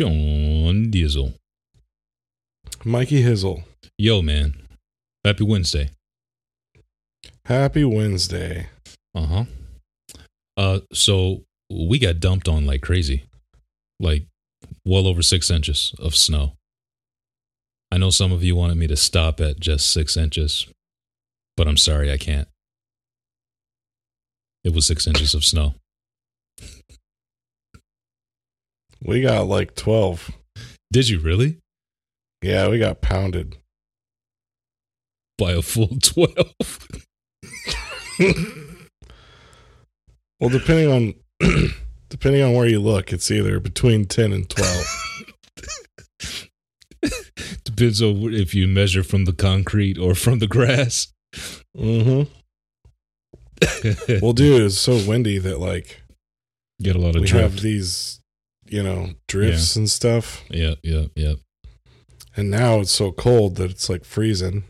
Sean Diesel. Mikey Hizzle. Yo, man. Happy Wednesday. Happy Wednesday. Uh huh. Uh, so we got dumped on like crazy, like well over six inches of snow. I know some of you wanted me to stop at just six inches, but I'm sorry I can't. It was six inches of snow. We got like 12. Did you really? Yeah, we got pounded. By a full 12? well, depending on depending on where you look, it's either between 10 and 12. Depends on if you measure from the concrete or from the grass. mm-hmm. well, dude, it's so windy that like get a lot of we drift. have these, you know, drifts and stuff. Yeah, yeah, yeah. And now it's so cold that it's like freezing.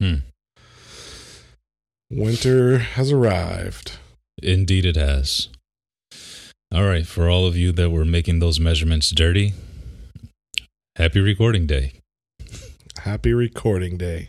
Hmm. Winter has arrived. Indeed, it has. All right, for all of you that were making those measurements dirty, happy recording day. Happy recording day.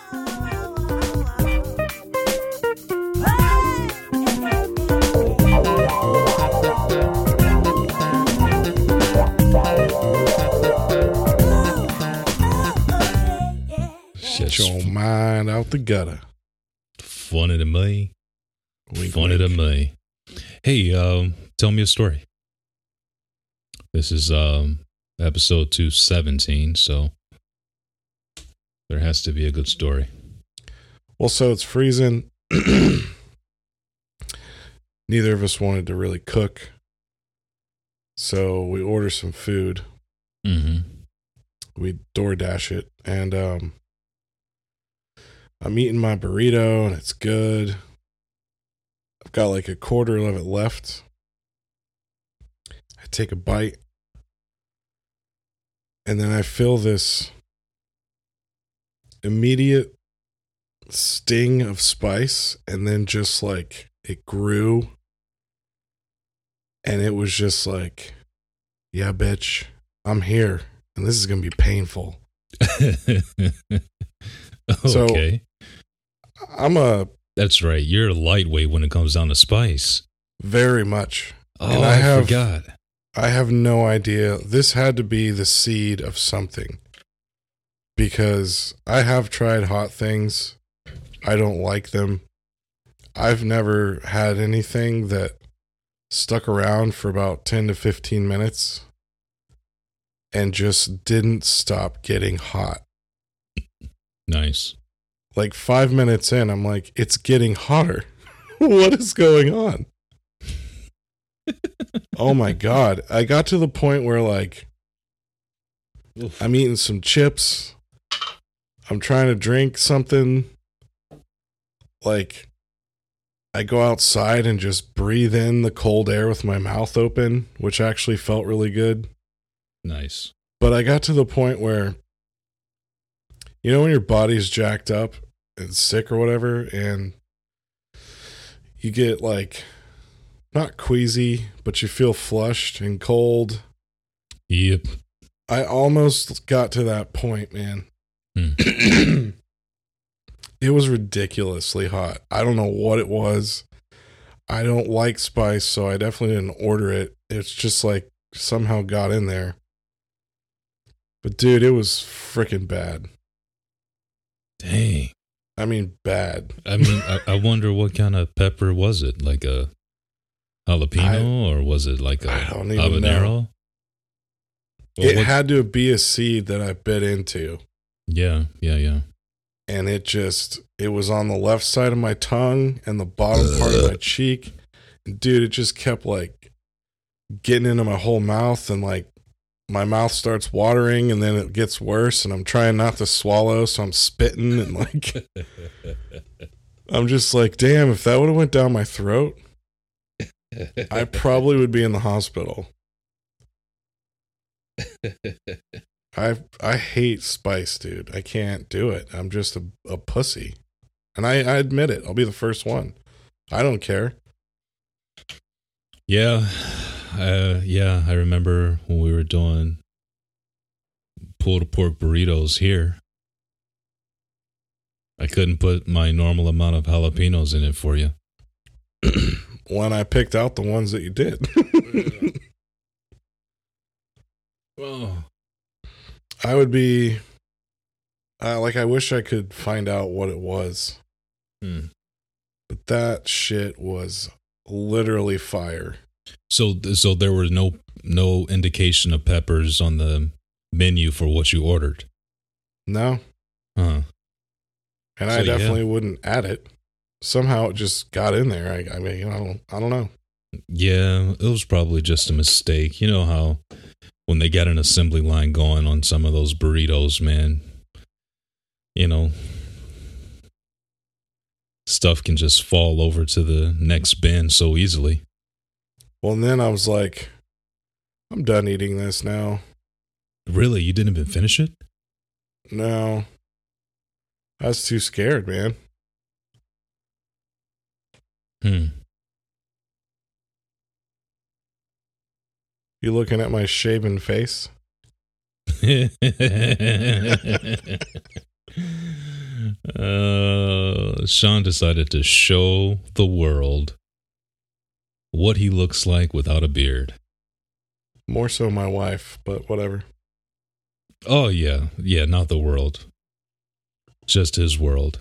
The gutter. Funny to me. Wink, Funny to me. Hey, um, tell me a story. This is um episode 217, so there has to be a good story. Well, so it's freezing. Neither of us wanted to really cook. So we order some food. Mm-hmm. We DoorDash it. And um I'm eating my burrito and it's good. I've got like a quarter of it left. I take a bite. And then I feel this immediate sting of spice and then just like it grew and it was just like yeah bitch i'm here and this is gonna be painful So- okay. I'm a That's right. You're a lightweight when it comes down to spice. very much Oh, And I, I have- forgot. i have no idea this had to be the seed of something because i have tried hot things i don't like them i've never had anything that stuck around for about 10 to 15 minutes and just didn't stop getting hot Nice. Like five minutes in, I'm like, it's getting hotter. what is going on? oh my God. I got to the point where, like, I'm eating some chips. I'm trying to drink something. Like, I go outside and just breathe in the cold air with my mouth open, which actually felt really good. Nice. But I got to the point where, you know, when your body's jacked up and sick or whatever, and you get like not queasy, but you feel flushed and cold. Yep. I almost got to that point, man. Hmm. it was ridiculously hot. I don't know what it was. I don't like spice, so I definitely didn't order it. It's just like somehow got in there. But dude, it was freaking bad. Dang. I mean, bad. I mean, I, I wonder what kind of pepper was it? Like a jalapeno, or was it like a I habanero? know. Well, it had to be a seed that I bit into. yeah, yeah, yeah. and it just it was on the left side of my tongue and the bottom part of my cheek dude, it just kept like getting into my whole mouth and like my mouth starts watering and then it gets worse and I'm trying not to swallow, so I'm spitting and like I'm just like, damn, if that would have went down my throat, I probably would be in the hospital. I I hate spice, dude. I can't do it. I'm just a, a pussy. And I, I admit it. I'll be the first one. I don't care. Yeah, uh, yeah. I remember when we were doing pulled pork burritos here. I couldn't put my normal amount of jalapenos in it for you. when I picked out the ones that you did. well, I would be uh, like I wish I could find out what it was. Hmm. But that shit was literally fire. So, so there was no no indication of peppers on the menu for what you ordered. No, Huh. and So, I yeah. definitely wouldn't add it. Somehow it just got in there. I, I mean, I don't, I don't know. Yeah, it was probably just a mistake. You know how when they got an assembly line going on some of those burritos, man, you know, stuff can just fall over to the next bin so easily. Well, and then I was like, I'm done eating this now. Really, you didn't even finish it? No, I was too scared, man. Hmm. You looking at my shaven face? uh, Sean decided to show the world what he looks like without a beard. More so my wife, but whatever. Oh yeah, yeah, not the world, just his world.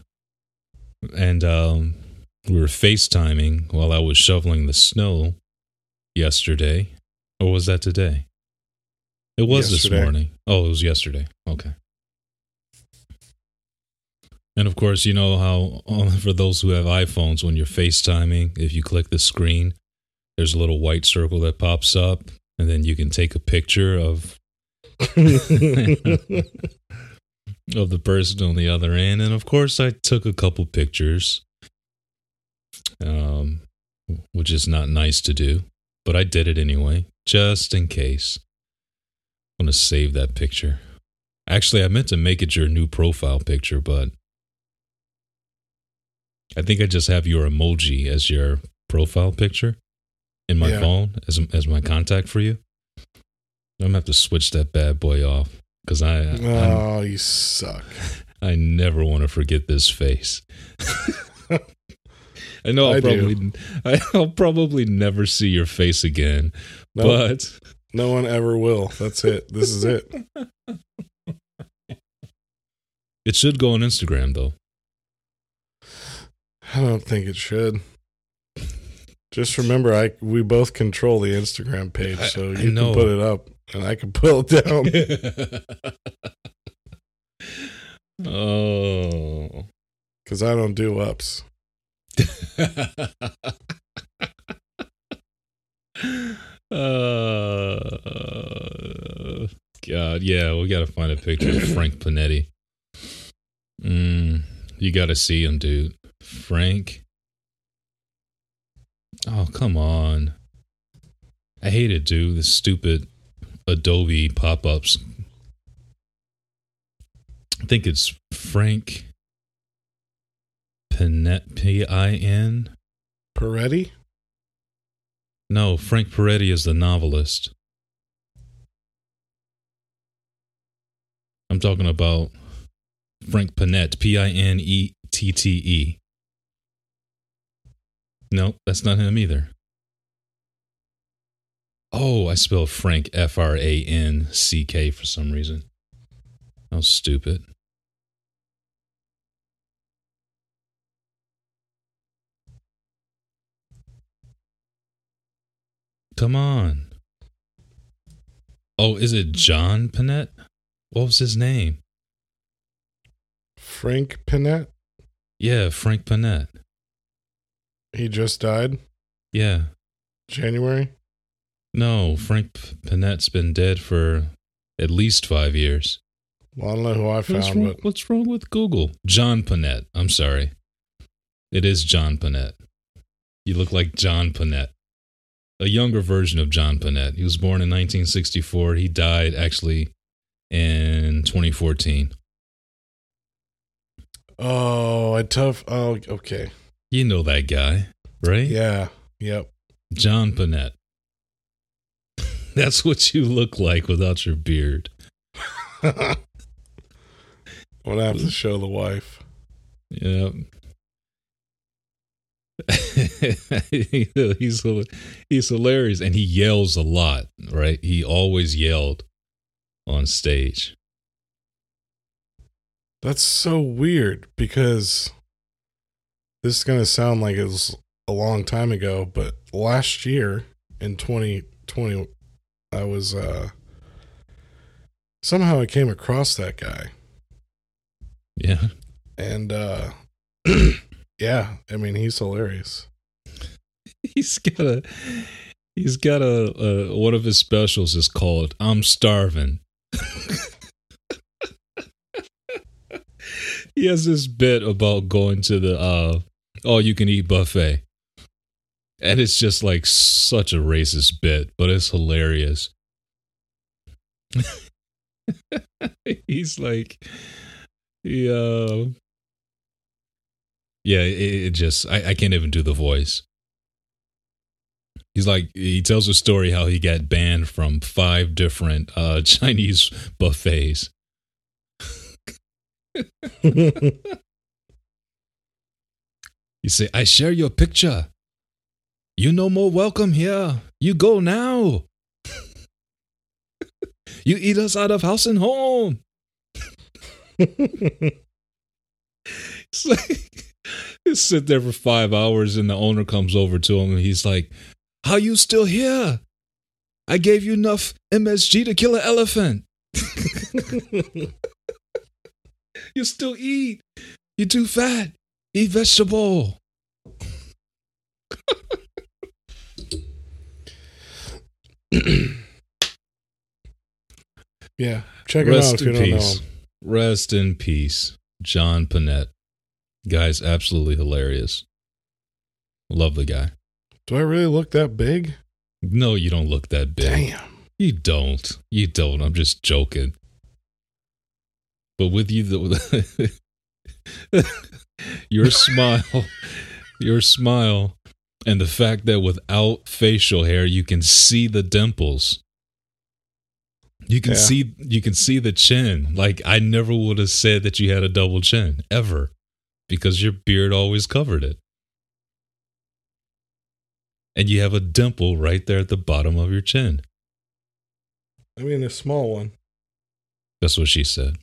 And um, we were FaceTiming while I was shoveling the snow yesterday, or was that today? It was Yesterday. this morning. Oh, it was yesterday. Okay. And of course, you know how for those who have iPhones, when you're FaceTiming, if you click the screen, there's a little white circle that pops up, and then you can take a picture of of the person on the other end. And of course, I took a couple pictures, um, which is not nice to do, but I did it anyway, just in case. I'm to save that picture. Actually, I meant to make it your new profile picture, but I think I just have your emoji as your profile picture in my Yeah. phone as, as my contact for you. I'm gonna have to switch that bad boy off because I oh, I'm- oh, you suck. I never want to forget this face. I know I'll I do. probably I'll probably never see your face again, No, but no one ever will. That's it. This is it. it should go on Instagram though. I don't think it should. Just remember, I we both control the Instagram page, I- so I you know. can put it up and I can pull it down oh. because I don't do ups. uh, God, yeah, we got to find a picture of Frank Panetti. Mm, you got to see him, dude. Frank. Oh, come on. I hate it, dude. The stupid Adobe pop ups. I think it's Frank Panet, P I N. Peretti? No, Frank Peretti is the novelist. I'm talking about Frank Pinette, P I N E T T E. No, that's not him either. Oh, I spelled Frank F R A N C K for some reason. That was stupid. Come on. Oh, is it John Pinette? What was his name? Frank Pinette? Yeah, Frank Pinette. He just died. Yeah. January. No, Frank Pinette's been dead for at least five years. Well, I don't know who I What's found, wrong, but what's wrong with Google? John Pinette. I'm sorry. It is John Pinette. You look like John Pinette. A younger version of John Pinette. He was born in 1964. He died actually in 2014. oh, I tough. Oh, okay. You know that guy, right? Yeah. Yep. John Pinette. That's what you look like without your beard. I'm gonna have to show the wife. Yep. he's he's hilarious and he yells a lot, right? He always yelled on stage. That's so weird because this is gonna sound like it was a long time ago, but last year in 2020, I was uh somehow I came across that guy, Yeah. and uh yeah, I mean he's hilarious. He's got a he's got a, a one of his specials is called I'm starving. he has this bit about going to the uh all you can eat buffet. And it's just like such a racist bit, but it's hilarious. He's like he uh yeah, it, it just I, I can't even do the voice. He's like he tells a story how he got banned from five different uh Chinese buffets. You say, I share your picture. You no more welcome here. You go now. you eat us out of house and home. It's like he sit there for five hours and the owner comes over to him and he's like, How you still here? I gave you enough MSG to kill an elephant. you still eat. You too fat. Eat vegetable. yeah, check him out Rest if you in don't know peace. him. Rest in peace. John Pinette. Guy's absolutely hilarious. Love the guy. Do I really look that big? No, you don't look that big. Damn. You don't. You don't. I'm just joking. But with you, the, your smile, your smile, and the fact that without facial hair, you can see the dimples. You can Yeah. see you can see the chin. Like I never would have said that you had a double chin ever, because your beard always covered it. And you have a dimple right there at the bottom of your chin. I mean, a small one. That's what she said.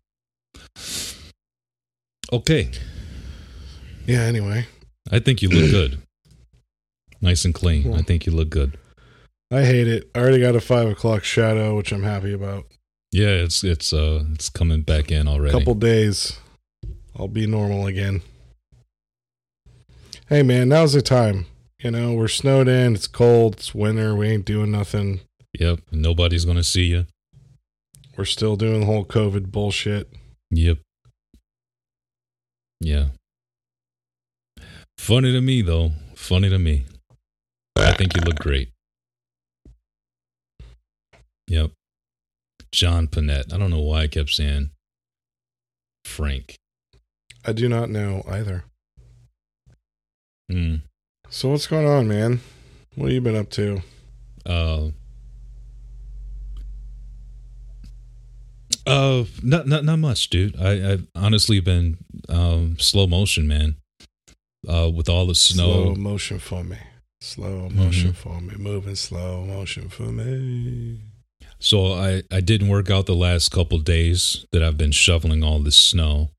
Okay. Yeah. Anyway, I think you look good. Nice and clean. I think you look good. I hate it. I already got a five o'clock shadow, which I'm happy about. Yeah, it's it's uh it's coming back in already. couple days, I'll be normal again. Hey man, now's the time. You know, we're snowed in, it's cold, it's winter, we ain't doing nothing. Yep. Nobody's gonna see you. We're still doing the whole COVID bullshit. Yep. Yeah. Funny to me though. Funny to me. I think you look great. Yep. John Pinette. I don't know why I kept saying Frank. I do not know either. Hmm. So what's going on, man? What have you been up to? Uh, uh, not not not much, dude. I I've honestly been um slow motion, man. Uh, with all the snow. Slow motion for me. Slow motion Mhm. for me. Moving slow motion for me. So I I didn't work out the last couple days that I've been shoveling all this snow.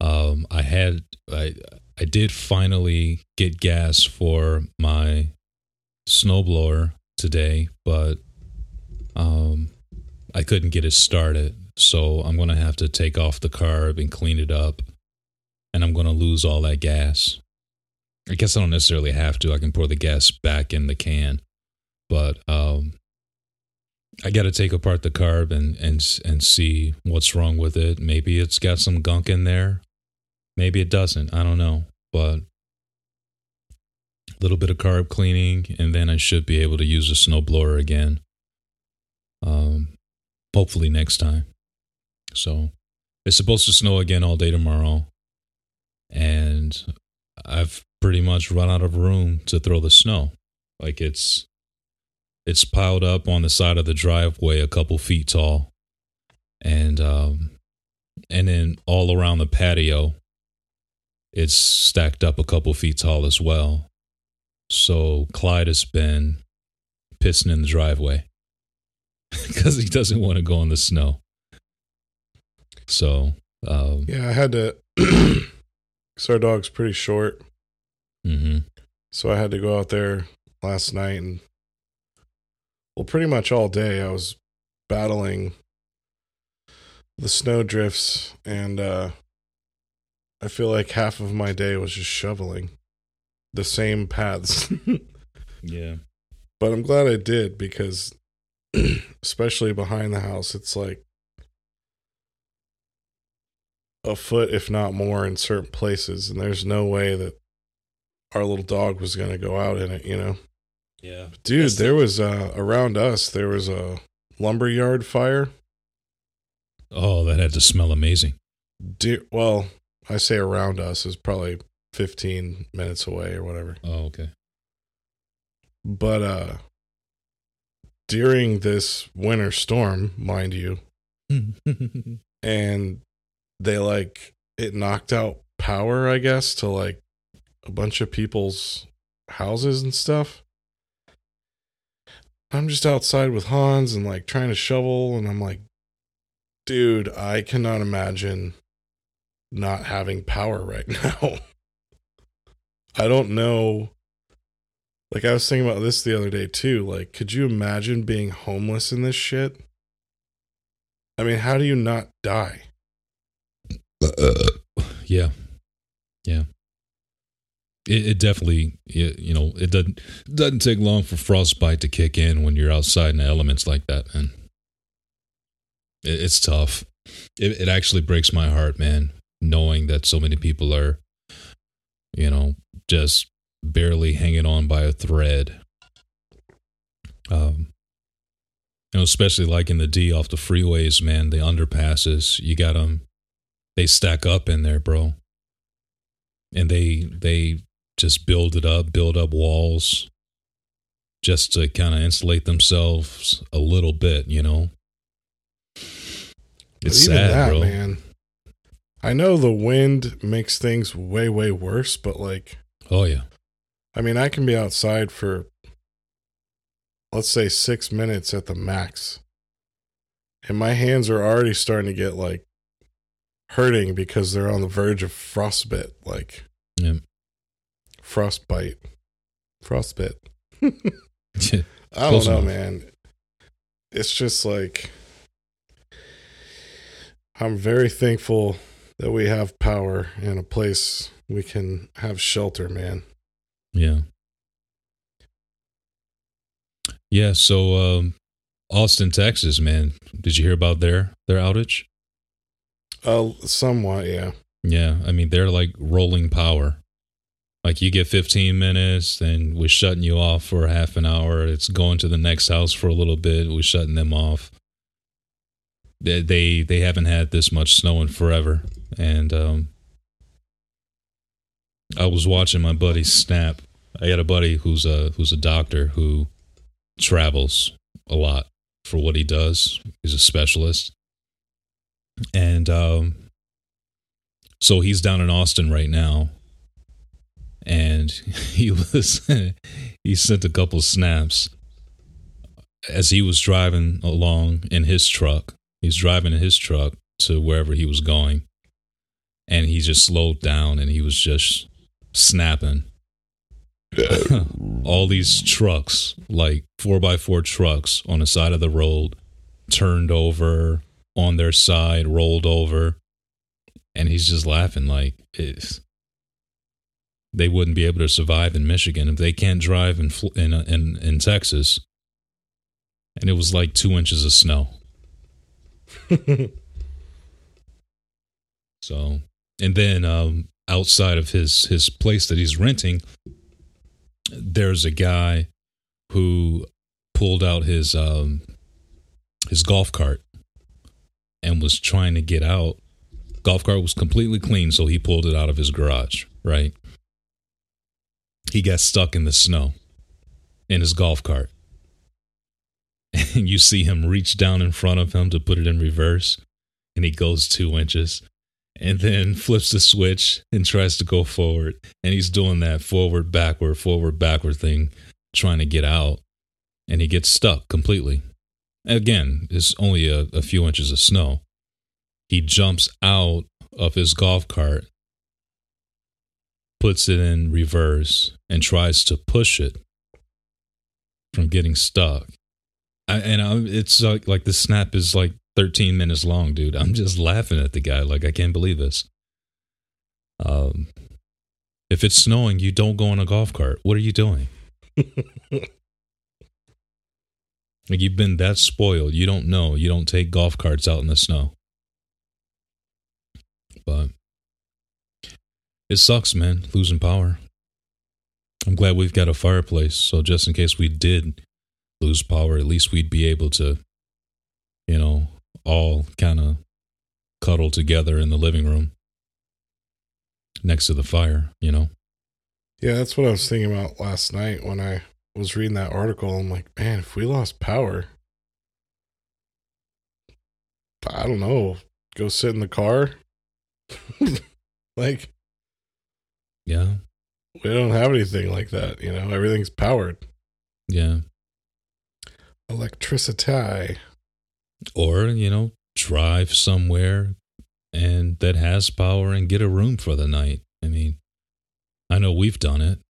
Um, I had I I did finally get gas for my snowblower today, but um, I couldn't get it started. So I'm gonna have to take off the carb and clean it up, and I'm gonna lose all that gas. I guess I don't necessarily have to. I can pour the gas back in the can, but um, I got to take apart the carb and and and see what's wrong with it. Maybe it's got some gunk in there. Maybe it doesn't. I don't know, but a little bit of carb cleaning, and then I should be able to use a snowblower again. Um, hopefully next time. So it's supposed to snow again all day tomorrow, and I've pretty much run out of room to throw the snow. Like it's it's piled up on the side of the driveway a couple feet tall. And um and then all around the patio it's stacked up a couple feet tall as well. So clyde has been pissing in the driveway because he doesn't want to go in the snow so um Yeah, I had to. Cause our dog's pretty short, hmm so I had to go out there last night and, well, pretty much all day I was battling the snow drifts, and uh, I feel like half of my day was just shoveling the same paths. yeah but I'm glad I did because, especially behind the house, it's like a foot, if not more, in certain places, and there's no way that our little dog was going to go out in it. You know, yeah dude, That's the- there was uh, around us there was a lumberyard fire. oh that had to smell amazing Dear, well, I say around us is probably 15 minutes away or whatever. oh okay But uh during this winter storm, mind you, and they like it knocked out power, I guess, to like a bunch of people's houses and stuff. I'm just outside with Hans and like trying to shovel, and I'm like, dude, I cannot imagine not having power right now. I don't know. Like, I was thinking about this the other day too. Like, could you imagine being homeless in this shit? I mean, how do you not die? Yeah. Yeah. It, it definitely it, you know it doesn't doesn't take long for frostbite to kick in when you're outside in the elements like that man. It, it's tough. It, it actually breaks my heart man knowing that so many people are you know just barely hanging on by a thread. Um you know especially like in the d off the freeways man the underpasses you got them they stack up in there, bro. And they they just build it up, build up walls just to kind of insulate themselves a little bit, you know. It's even sad, that, bro. man. I know the wind makes things way, way worse, but like, Oh yeah. I mean, I can be outside for, let's say, six minutes at the max. And my hands are already starting to get like hurting because they're on the verge of frostbite, like Yeah. frostbite, frostbite. I don't know, enough. man. It's just like I'm very thankful that we have power and a place we can have shelter, man. yeah. Yeah, so um Austin, Texas, man. Did you hear about their their outage? Uh, somewhat, yeah. Yeah, I mean they're like rolling power. Like you get 15 minutes, then we're shutting you off for half an hour. It's going to the next house for a little bit. We're shutting them off. They they, they haven't had this much snow in forever, and um, I was watching my buddy snap. I got a buddy who's a who's a doctor who travels a lot for what he does. He's a specialist, and um, so he's down in Austin right now, and he was he sent a couple snaps as he was driving along in his truck. He's driving in his truck to wherever he was going, and he just slowed down and he was just snapping. All these trucks, like four by four trucks on the side of the road, turned over on their side, rolled over, and he's just laughing like they wouldn't be able to survive in Michigan if they can't drive in in uh, in, in Texas. And it was like two inches of snow. so, and then um, outside of his his place that he's renting, there's a guy who pulled out his um, his golf cart and was trying to get out. Golf cart was completely clean, so he pulled it out of his garage. Right. He got stuck in the snow in his golf cart. And you see him reach down in front of him to put it in reverse, and he goes two inches and then flips the switch and tries to go forward. And he's doing that forward, backward, forward, backward thing, trying to get out. And he gets stuck completely. Again, it's only a, a few inches of snow. He jumps out of his golf cart, puts it in reverse, and tries to push it from getting stuck. I, and I, it's like, like the snap is like 13 minutes long, dude. I'm just laughing at the guy. Like, I can't believe this. Um, if it's snowing, you don't go on a golf cart. What are you doing? like, you've been that spoiled. You don't know. You don't take golf carts out in the snow. But it sucks, man, losing power. I'm glad we've got a fireplace. So, just in case we did lose power, at least we'd be able to, you know, all kind of cuddle together in the living room next to the fire, you know? Yeah, that's what I was thinking about last night when I was reading that article. I'm like, man, if we lost power, I don't know, go sit in the car. like, Yeah. we don't have anything like that, you know, everything's powered. Yeah. Electricity. Or, you know, drive somewhere and that has power and get a room for the night. I mean, I know we've done it.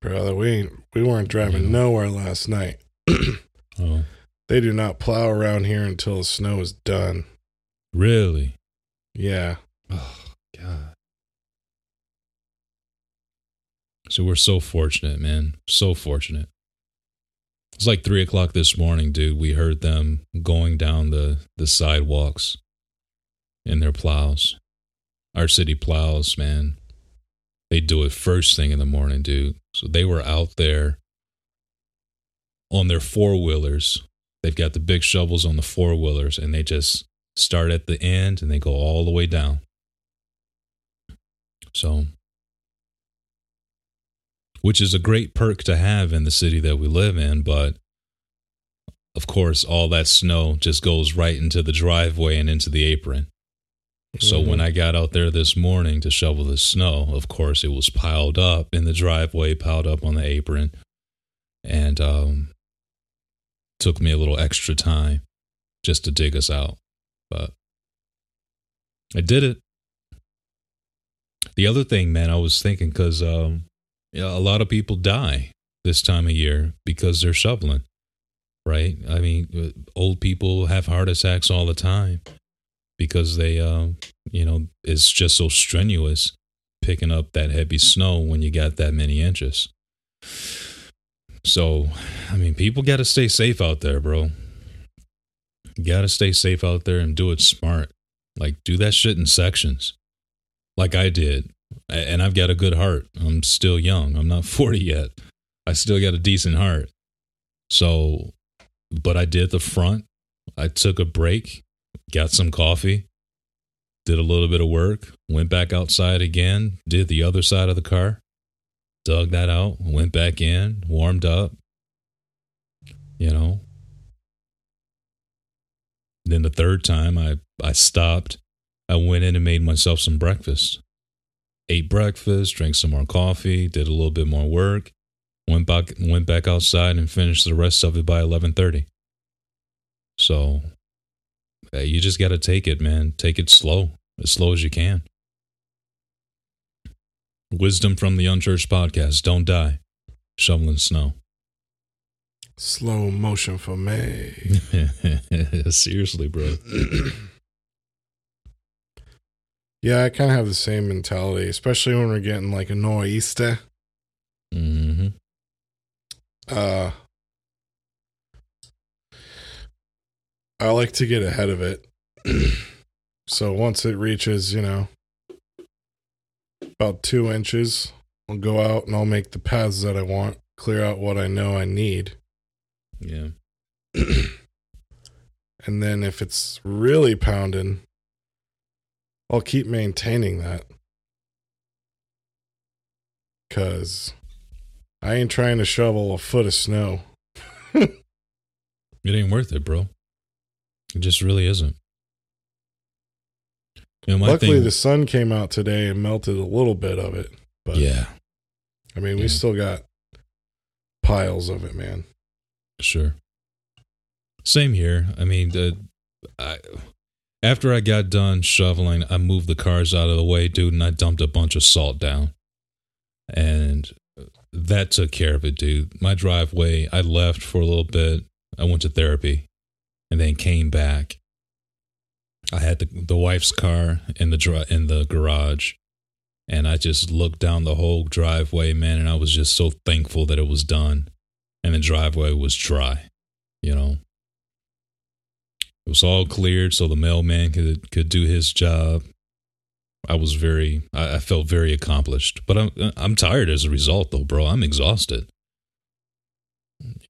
Brother, we we weren't driving Yeah. nowhere last night. Oh, they do not plow around here until the snow is done. really? Yeah. Oh, God. So we're so fortunate, man. So fortunate. It's like three o'clock this morning, dude. We heard them going down the, the sidewalks in their plows. Our city plows, man. They do it first thing in the morning, dude. So they were out there on their four wheelers. They've got the big shovels on the four wheelers and they just start at the end and they go all the way down. So, which is a great perk to have in the city that we live in, but of course, all that snow just goes right into the driveway and into the apron. So when I got out there this morning to shovel the snow, of course, it was piled up in the driveway, piled up on the apron, and um, took me a little extra time just to dig us out. But I did it. The other thing, man, I was thinking because um, you know, a lot of people die this time of year because they're shoveling, right? I mean, uh, old people have heart attacks all the time because they, uh, you know, it's just so strenuous picking up that heavy snow when you got that many inches. So, I mean, people got to stay safe out there, bro. Got to stay safe out there and do it smart. Like, do that shit in sections, like I did. And I've got a good heart. I'm still young. I'm not 40 yet. I still got a decent heart. So, but I did the front. I took a break, got some coffee, did a little bit of work, went back outside again, did the other side of the car, dug that out, went back in, warmed up, you know. Then the third time I, I stopped, I went in and made myself some breakfast. Ate breakfast, drank some more coffee, did a little bit more work, went back went back outside and finished the rest of it by 11:30. So, uh, you just got to take it, man. Take it slow, as slow as you can. Wisdom from the Unchurched podcast. Don't die. Shoveling snow. Slow motion for me. Seriously, bro. Yeah, I kind of have the same mentality, especially when we're getting like a nor'easter. Mm-hmm. Uh, I like to get ahead of it. so once it reaches, you know, about two inches, I'll go out and I'll make the paths that I want, clear out what I know I need. Yeah. and then if it's really pounding, I'll keep maintaining that. Cause I ain't trying to shovel a foot of snow. It ain't worth it, bro. It just really isn't. You know, my Luckily, thing, the sun came out today and melted a little bit of it. But yeah, I mean, Yeah. we still got piles of it, man. sure. Same here. I mean, the, I, after I got done shoveling, I moved the cars out of the way, dude, and I dumped a bunch of salt down, and that took care of it, dude. My driveway, I left for a little bit. I went to therapy, and then came back. I had the the wife's car in the in the garage, and I just looked down the whole driveway, man, and I was just so thankful that it was done, and the driveway was dry, you know. It was all cleared, so the mailman could could do his job. I was very, I, I felt very accomplished, but I'm I'm tired as a result, though, bro. I'm exhausted.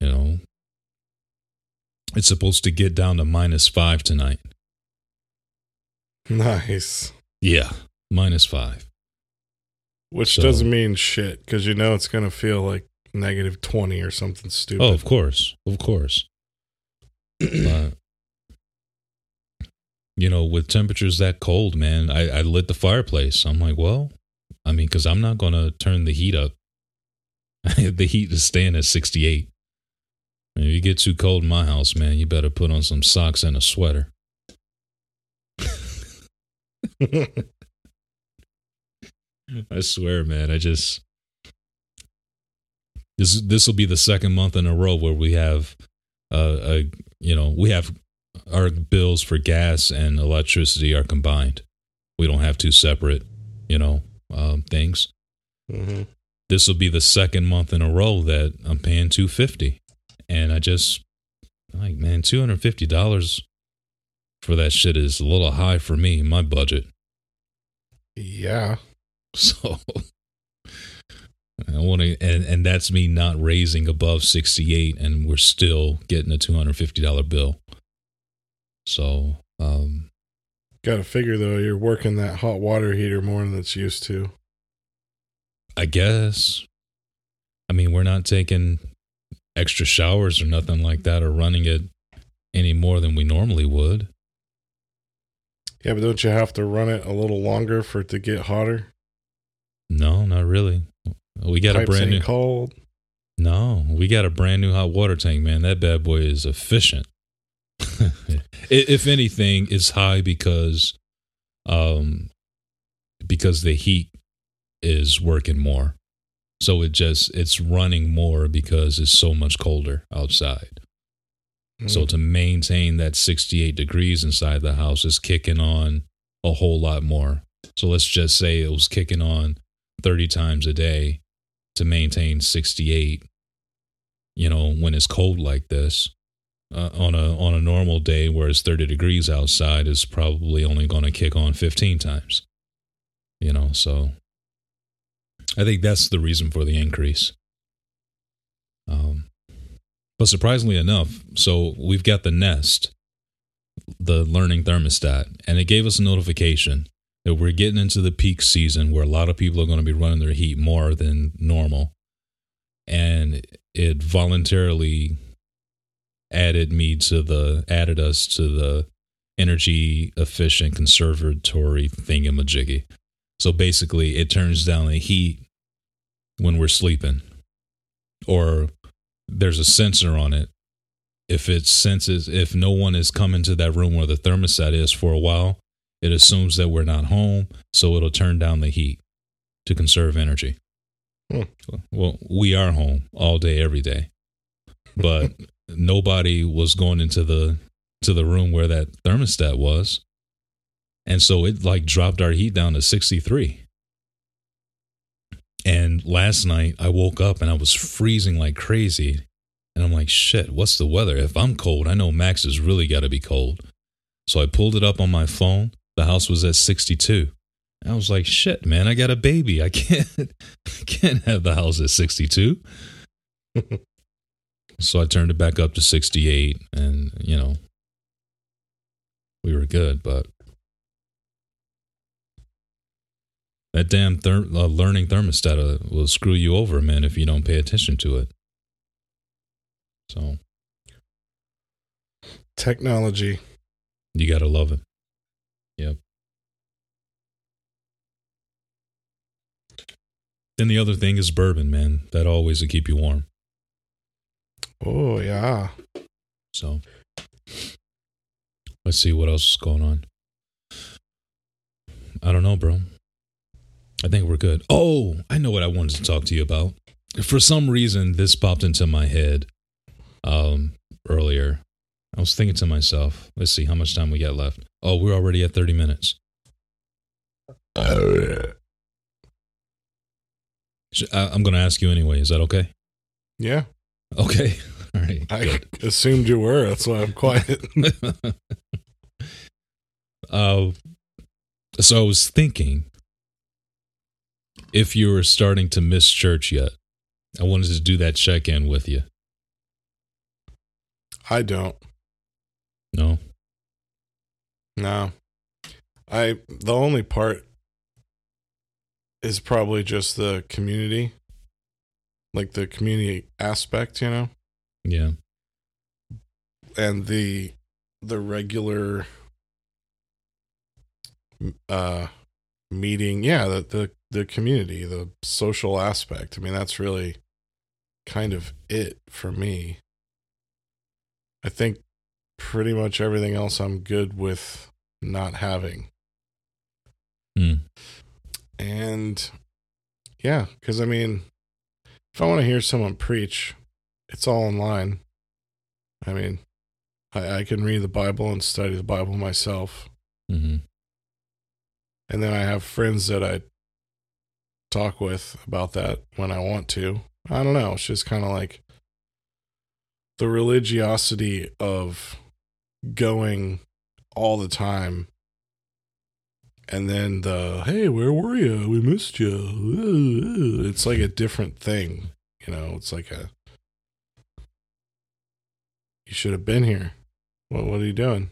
You know, it's supposed to get down to minus five tonight. Nice. Yeah, minus five. Which So- doesn't mean shit because you know it's going to feel like negative 20 or something stupid. Oh, of course, of course. but uh, you know, with temperatures that cold, man, I, I lit the fireplace. I'm like, well, I mean, because I'm not going to turn the heat up. the heat is staying at 68. If you get too cold in my house, man, you better put on some socks and a sweater. I swear, man. I just this this will be the second month in a row where we have uh, a you know we have our bills for gas and electricity are combined. We don't have two separate you know um, things. hmm This will be the second month in a row that I'm paying two fifty, and I just like man two hundred fifty dollars for that shit is a little high for me my budget. Yeah. So I want to, and and that's me not raising above sixty eight, and we're still getting a two hundred fifty dollar bill. So, um, Got to figure, though, you're working that hot water heater more than it's used to. I guess, I mean, we're not taking extra showers or nothing like that, or running it any more than we normally would. Yeah, but don't you have to run it a little longer for it to get hotter? No, not really. We got a brand new. cold. No, we got a brand new hot water tank, man. That bad boy is efficient. If anything, it's high because, um, because the heat is working more. So it just it's running more because it's so much colder outside. So Mm. to maintain that 68 degrees inside the house is kicking on a whole lot more. So let's just say it was kicking on 30 times a day to maintain 68. You know, when it's cold like this, uh, on a on a normal day where it's 30 degrees outside is probably only going to kick on 15 times. You know, so I think that's the reason for the increase. Um, but surprisingly enough, so we've got the Nest, the learning thermostat, and it gave us a notification that we're getting into the peak season where a lot of people are going to be running their heat more than normal. And it voluntarily added me to the added us to the energy efficient conservatory thingamajiggy. So basically it turns down the heat when we're sleeping. Or there's a sensor on it. If it senses if no one is coming to that room where the thermostat is for a while, it assumes that we're not home, so it'll turn down the heat to conserve energy. Hmm. Well, we are home all day, every day, but nobody was going into the to the room where that thermostat was, And so it like dropped our heat down to 63. And last night I woke up and I was freezing like crazy. And I'm like, shit, what's the weather? If I'm cold, I know Max has really got to be cold. So I pulled it up on my phone. The house was at 62. I was like, shit, man, I got a baby. I can't can't have the house at 62. so I turned it back up to 68 and, you know, we were good, but that damn ther- uh, learning thermostat uh, will screw you over, man, if you don't pay attention to it. So Technology. you got to love it. Yep. Then the other thing is bourbon, man. That always will keep you warm. Oh yeah. So let's see what else is going on. I don't know, bro. I think we're good. Oh, I know what I wanted to talk to you about. For some reason, this popped into my head um, earlier. I was thinking to myself, let's see how much time we got left. Oh, we're already at 30 minutes. I- I'm going to ask you anyway. Is that okay? Yeah. Okay. All right. I assumed you were. That's why I'm quiet. uh, so I was thinking if you were starting to miss church yet, I wanted to do that check in with you. I don't. No? No. I the only part is probably just the community. Like the community aspect, you know? Yeah. And the the regular uh meeting, yeah, the the the community, the social aspect. I mean, that's really kind of it for me. I think pretty much everything else I'm good with not having. Hmm. And yeah, because I mean, if I want to hear someone preach, it's all online. I mean, I, I can read the Bible and study the Bible myself. hmm And then I have friends that I talk with about that when I want to. I don't know. It's just kind of like the religiosity of going all the time. And then the, hey, where were you? We missed you. It's like a different thing. You know, it's like a, you should have been here. What, what are you doing?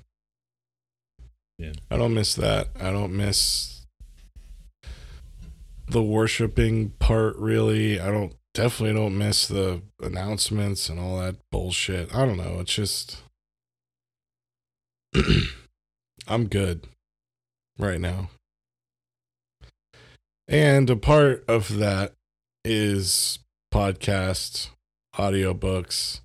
Yeah. I don't miss that. I don't miss the worshiping part really. I don't definitely don't miss the announcements and all that bullshit. I don't know. It's just I'm good right now. And a part of that is podcasts, audiobooks,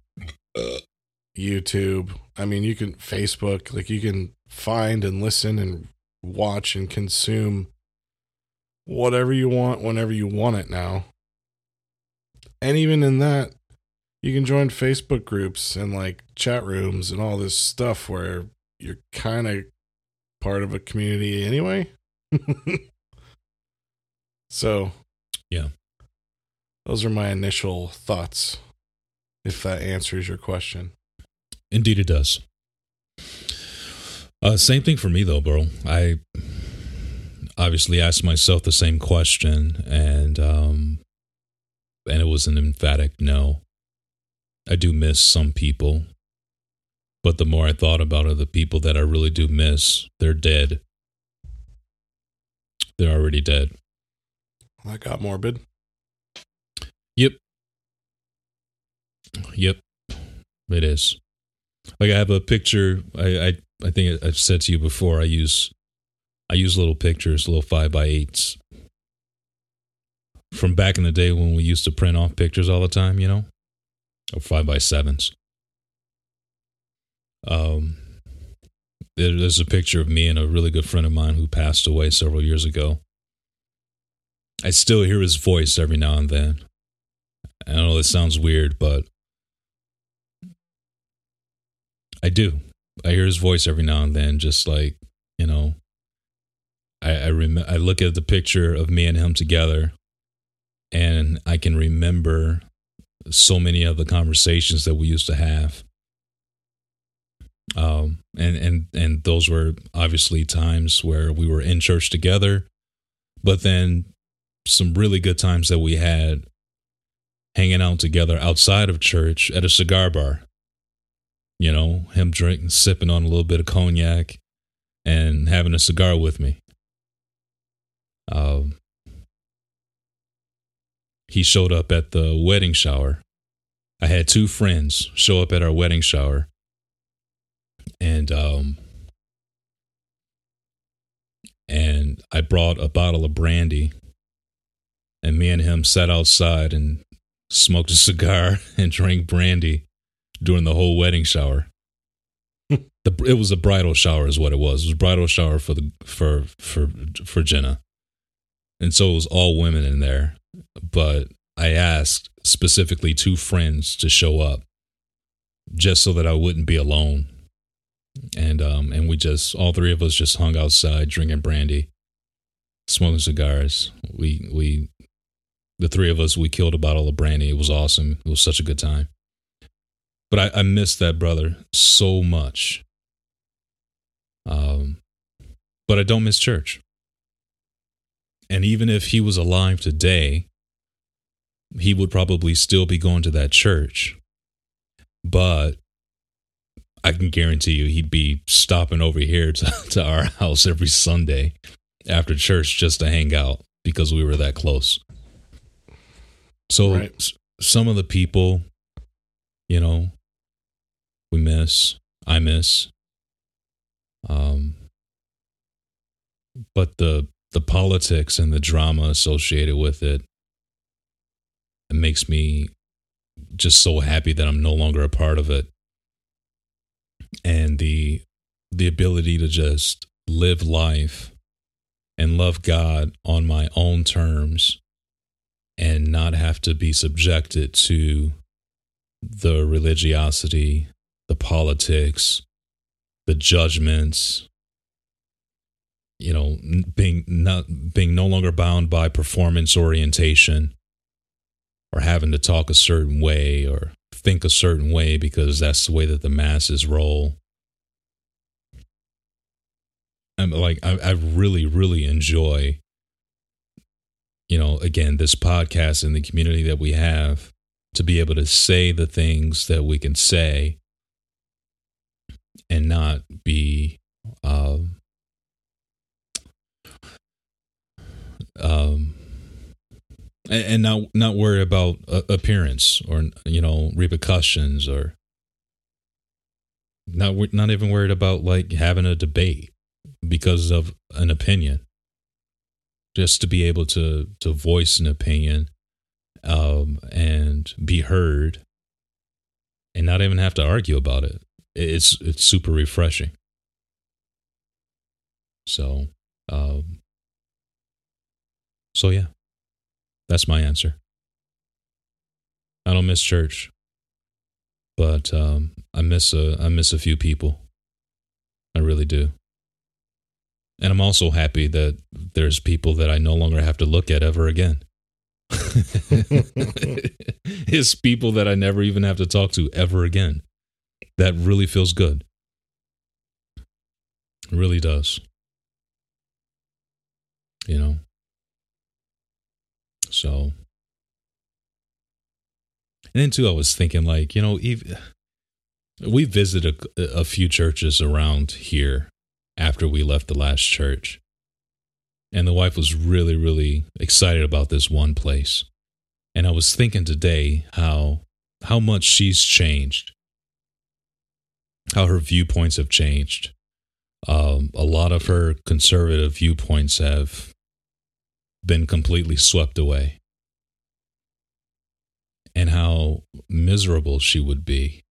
YouTube. I mean, you can Facebook, like you can find and listen and watch and consume whatever you want whenever you want it now. And even in that, you can join Facebook groups and like chat rooms and all this stuff where you're kind of part of a community anyway. so, Yeah. Those are my initial thoughts if that answers your question. Indeed, it does. Uh, same thing for me, though, bro. I obviously asked myself the same question, and um, and it was an emphatic no. I do miss some people, but the more I thought about it, the people that I really do miss, they're dead. They're already dead. That got morbid. Yep. Yep. It is. Like I have a picture. I I, I think I've said to you before. I use I use little pictures, little five by eights from back in the day when we used to print off pictures all the time. You know, or five by sevens. Um, there's a picture of me and a really good friend of mine who passed away several years ago. I still hear his voice every now and then. I know this sounds weird, but I do. I hear his voice every now and then, just like, you know, I I, I look at the picture of me and him together, and I can remember so many of the conversations that we used to have. Um, and and and those were obviously times where we were in church together, but then some really good times that we had hanging out together outside of church at a cigar bar. You know, him drinking, sipping on a little bit of cognac, and having a cigar with me. Um, he showed up at the wedding shower. I had two friends show up at our wedding shower, and um, and I brought a bottle of brandy, and me and him sat outside and smoked a cigar and drank brandy during the whole wedding shower. the it was a bridal shower, is what it was. It was a bridal shower for the for for for Jenna, and so it was all women in there. But I asked specifically two friends to show up, just so that I wouldn't be alone. And um and we just all three of us just hung outside drinking brandy, smoking cigars. We we the three of us we killed a bottle of brandy. It was awesome. It was such a good time. But I, I miss that brother so much. Um, but I don't miss church. And even if he was alive today, he would probably still be going to that church. But I can guarantee you he'd be stopping over here to, to our house every Sunday after church just to hang out because we were that close. So Right. some of the people, you know, we miss, I miss. Um, but the the politics and the drama associated with it, it makes me just so happy that I'm no longer a part of it. And the the ability to just live life and love God on my own terms and not have to be subjected to the religiosity, the politics, the judgments, you know, being not being no longer bound by performance orientation or having to talk a certain way or think a certain way because that's the way that the masses roll. I'm like I, I really, really enjoy you know, again, this podcast and the community that we have to be able to say the things that we can say and not be um, um and, and not not worry about uh, appearance or you know repercussions or not not even worried about like having a debate because of an opinion just to be able to to voice an opinion um, and be heard and not even have to argue about it. It's it's super refreshing. So, um, so yeah, that's my answer. I don't miss church, but um, I miss a I miss a few people. I really do. And I'm also happy that there's people that I no longer have to look at ever again. it's people that I never even have to talk to ever again. That really feels good. It really does. You know? So. And then, too, I was thinking, like, you know, we visited a, a few churches around here after we left the last church. And the wife was really, really excited about this one place. And I was thinking today how how much she's changed, how her viewpoints have changed. Um, a lot of her conservative viewpoints have been completely swept away, and how miserable she would be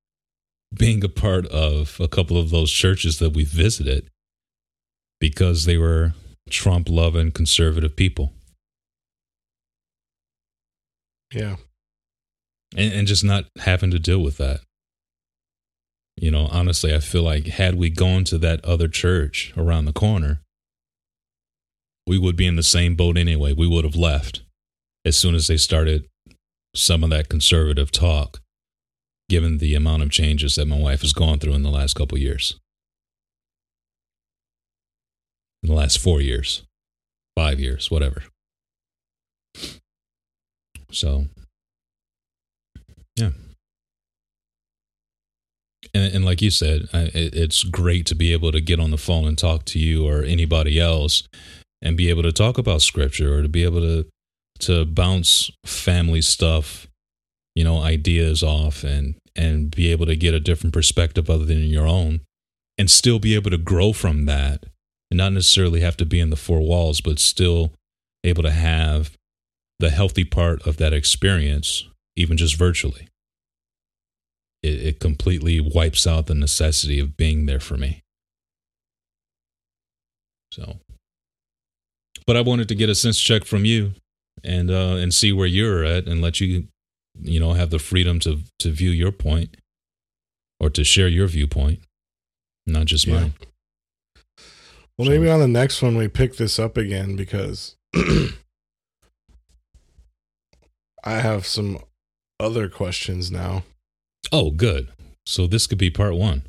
being a part of a couple of those churches that we visited because they were Trump loving conservative people. Yeah. and, and just not having to deal with that. You know, honestly, I feel like had we gone to that other church around the corner, we would be in the same boat anyway. We would have left as soon as they started some of that conservative talk, given the amount of changes that my wife has gone through in the last couple years. In the last four years, five years, whatever. So, yeah. And, and like you said, I, it, it's great to be able to get on the phone and talk to you or anybody else and be able to talk about scripture or to be able to to bounce family stuff, you know, ideas off and and be able to get a different perspective other than your own and still be able to grow from that and not necessarily have to be in the four walls, but still able to have the healthy part of that experience, even just virtually. It, it completely wipes out the necessity of being there for me. So, but I wanted to get a sense check from you and uh, and see where you're at and let you you know have the freedom to to view your point or to share your viewpoint not just yeah. mine well so. maybe on the next one we pick this up again because i have some other questions now oh good so this could be part one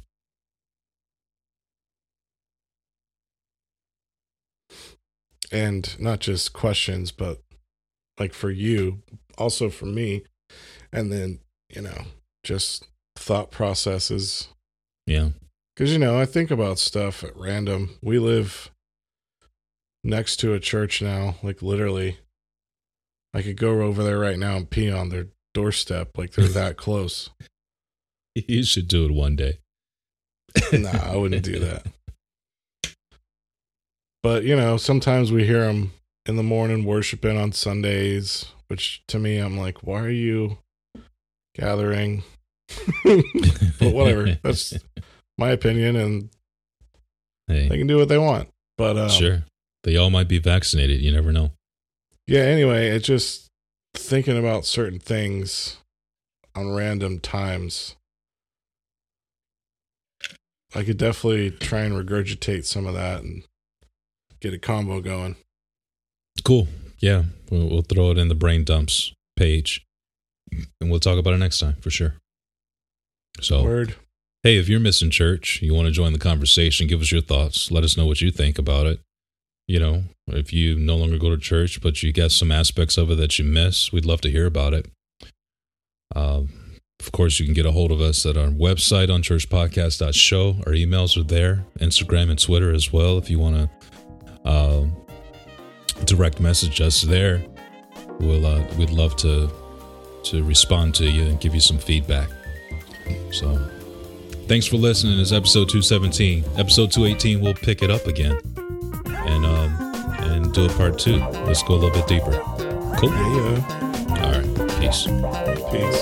and not just questions but like for you, also for me, and then you know just thought processes. Yeah, because you know I think about stuff at random. We live next to a church now, like literally. I could go over there right now and pee on their doorstep, like they're that close. You should do it one day. nah, I wouldn't do that. But you know, sometimes we hear them in the morning worshiping on Sundays, which to me, I'm like, why are you gathering? but whatever. That's my opinion, and hey. they can do what they want. But um, sure, they all might be vaccinated. You never know. Yeah. Anyway, it's just thinking about certain things on random times. I could definitely try and regurgitate some of that and get a combo going. Cool. Yeah, we'll, we'll throw it in the brain dumps page, and we'll talk about it next time for sure. So, Word. hey, if you're missing church, you want to join the conversation, give us your thoughts. Let us know what you think about it. You know, if you no longer go to church, but you got some aspects of it that you miss, we'd love to hear about it. Uh, of course, you can get a hold of us at our website on churchpodcast.show. Our emails are there, Instagram and Twitter as well. If you want to uh, direct message us there. We'll uh, we'd love to to respond to you and give you some feedback. So, thanks for listening. It's episode 217. Episode 218, we'll pick it up again and um and do a part two. Let's go a little bit deeper. Cool. Yeah. All right. Peace. Peace.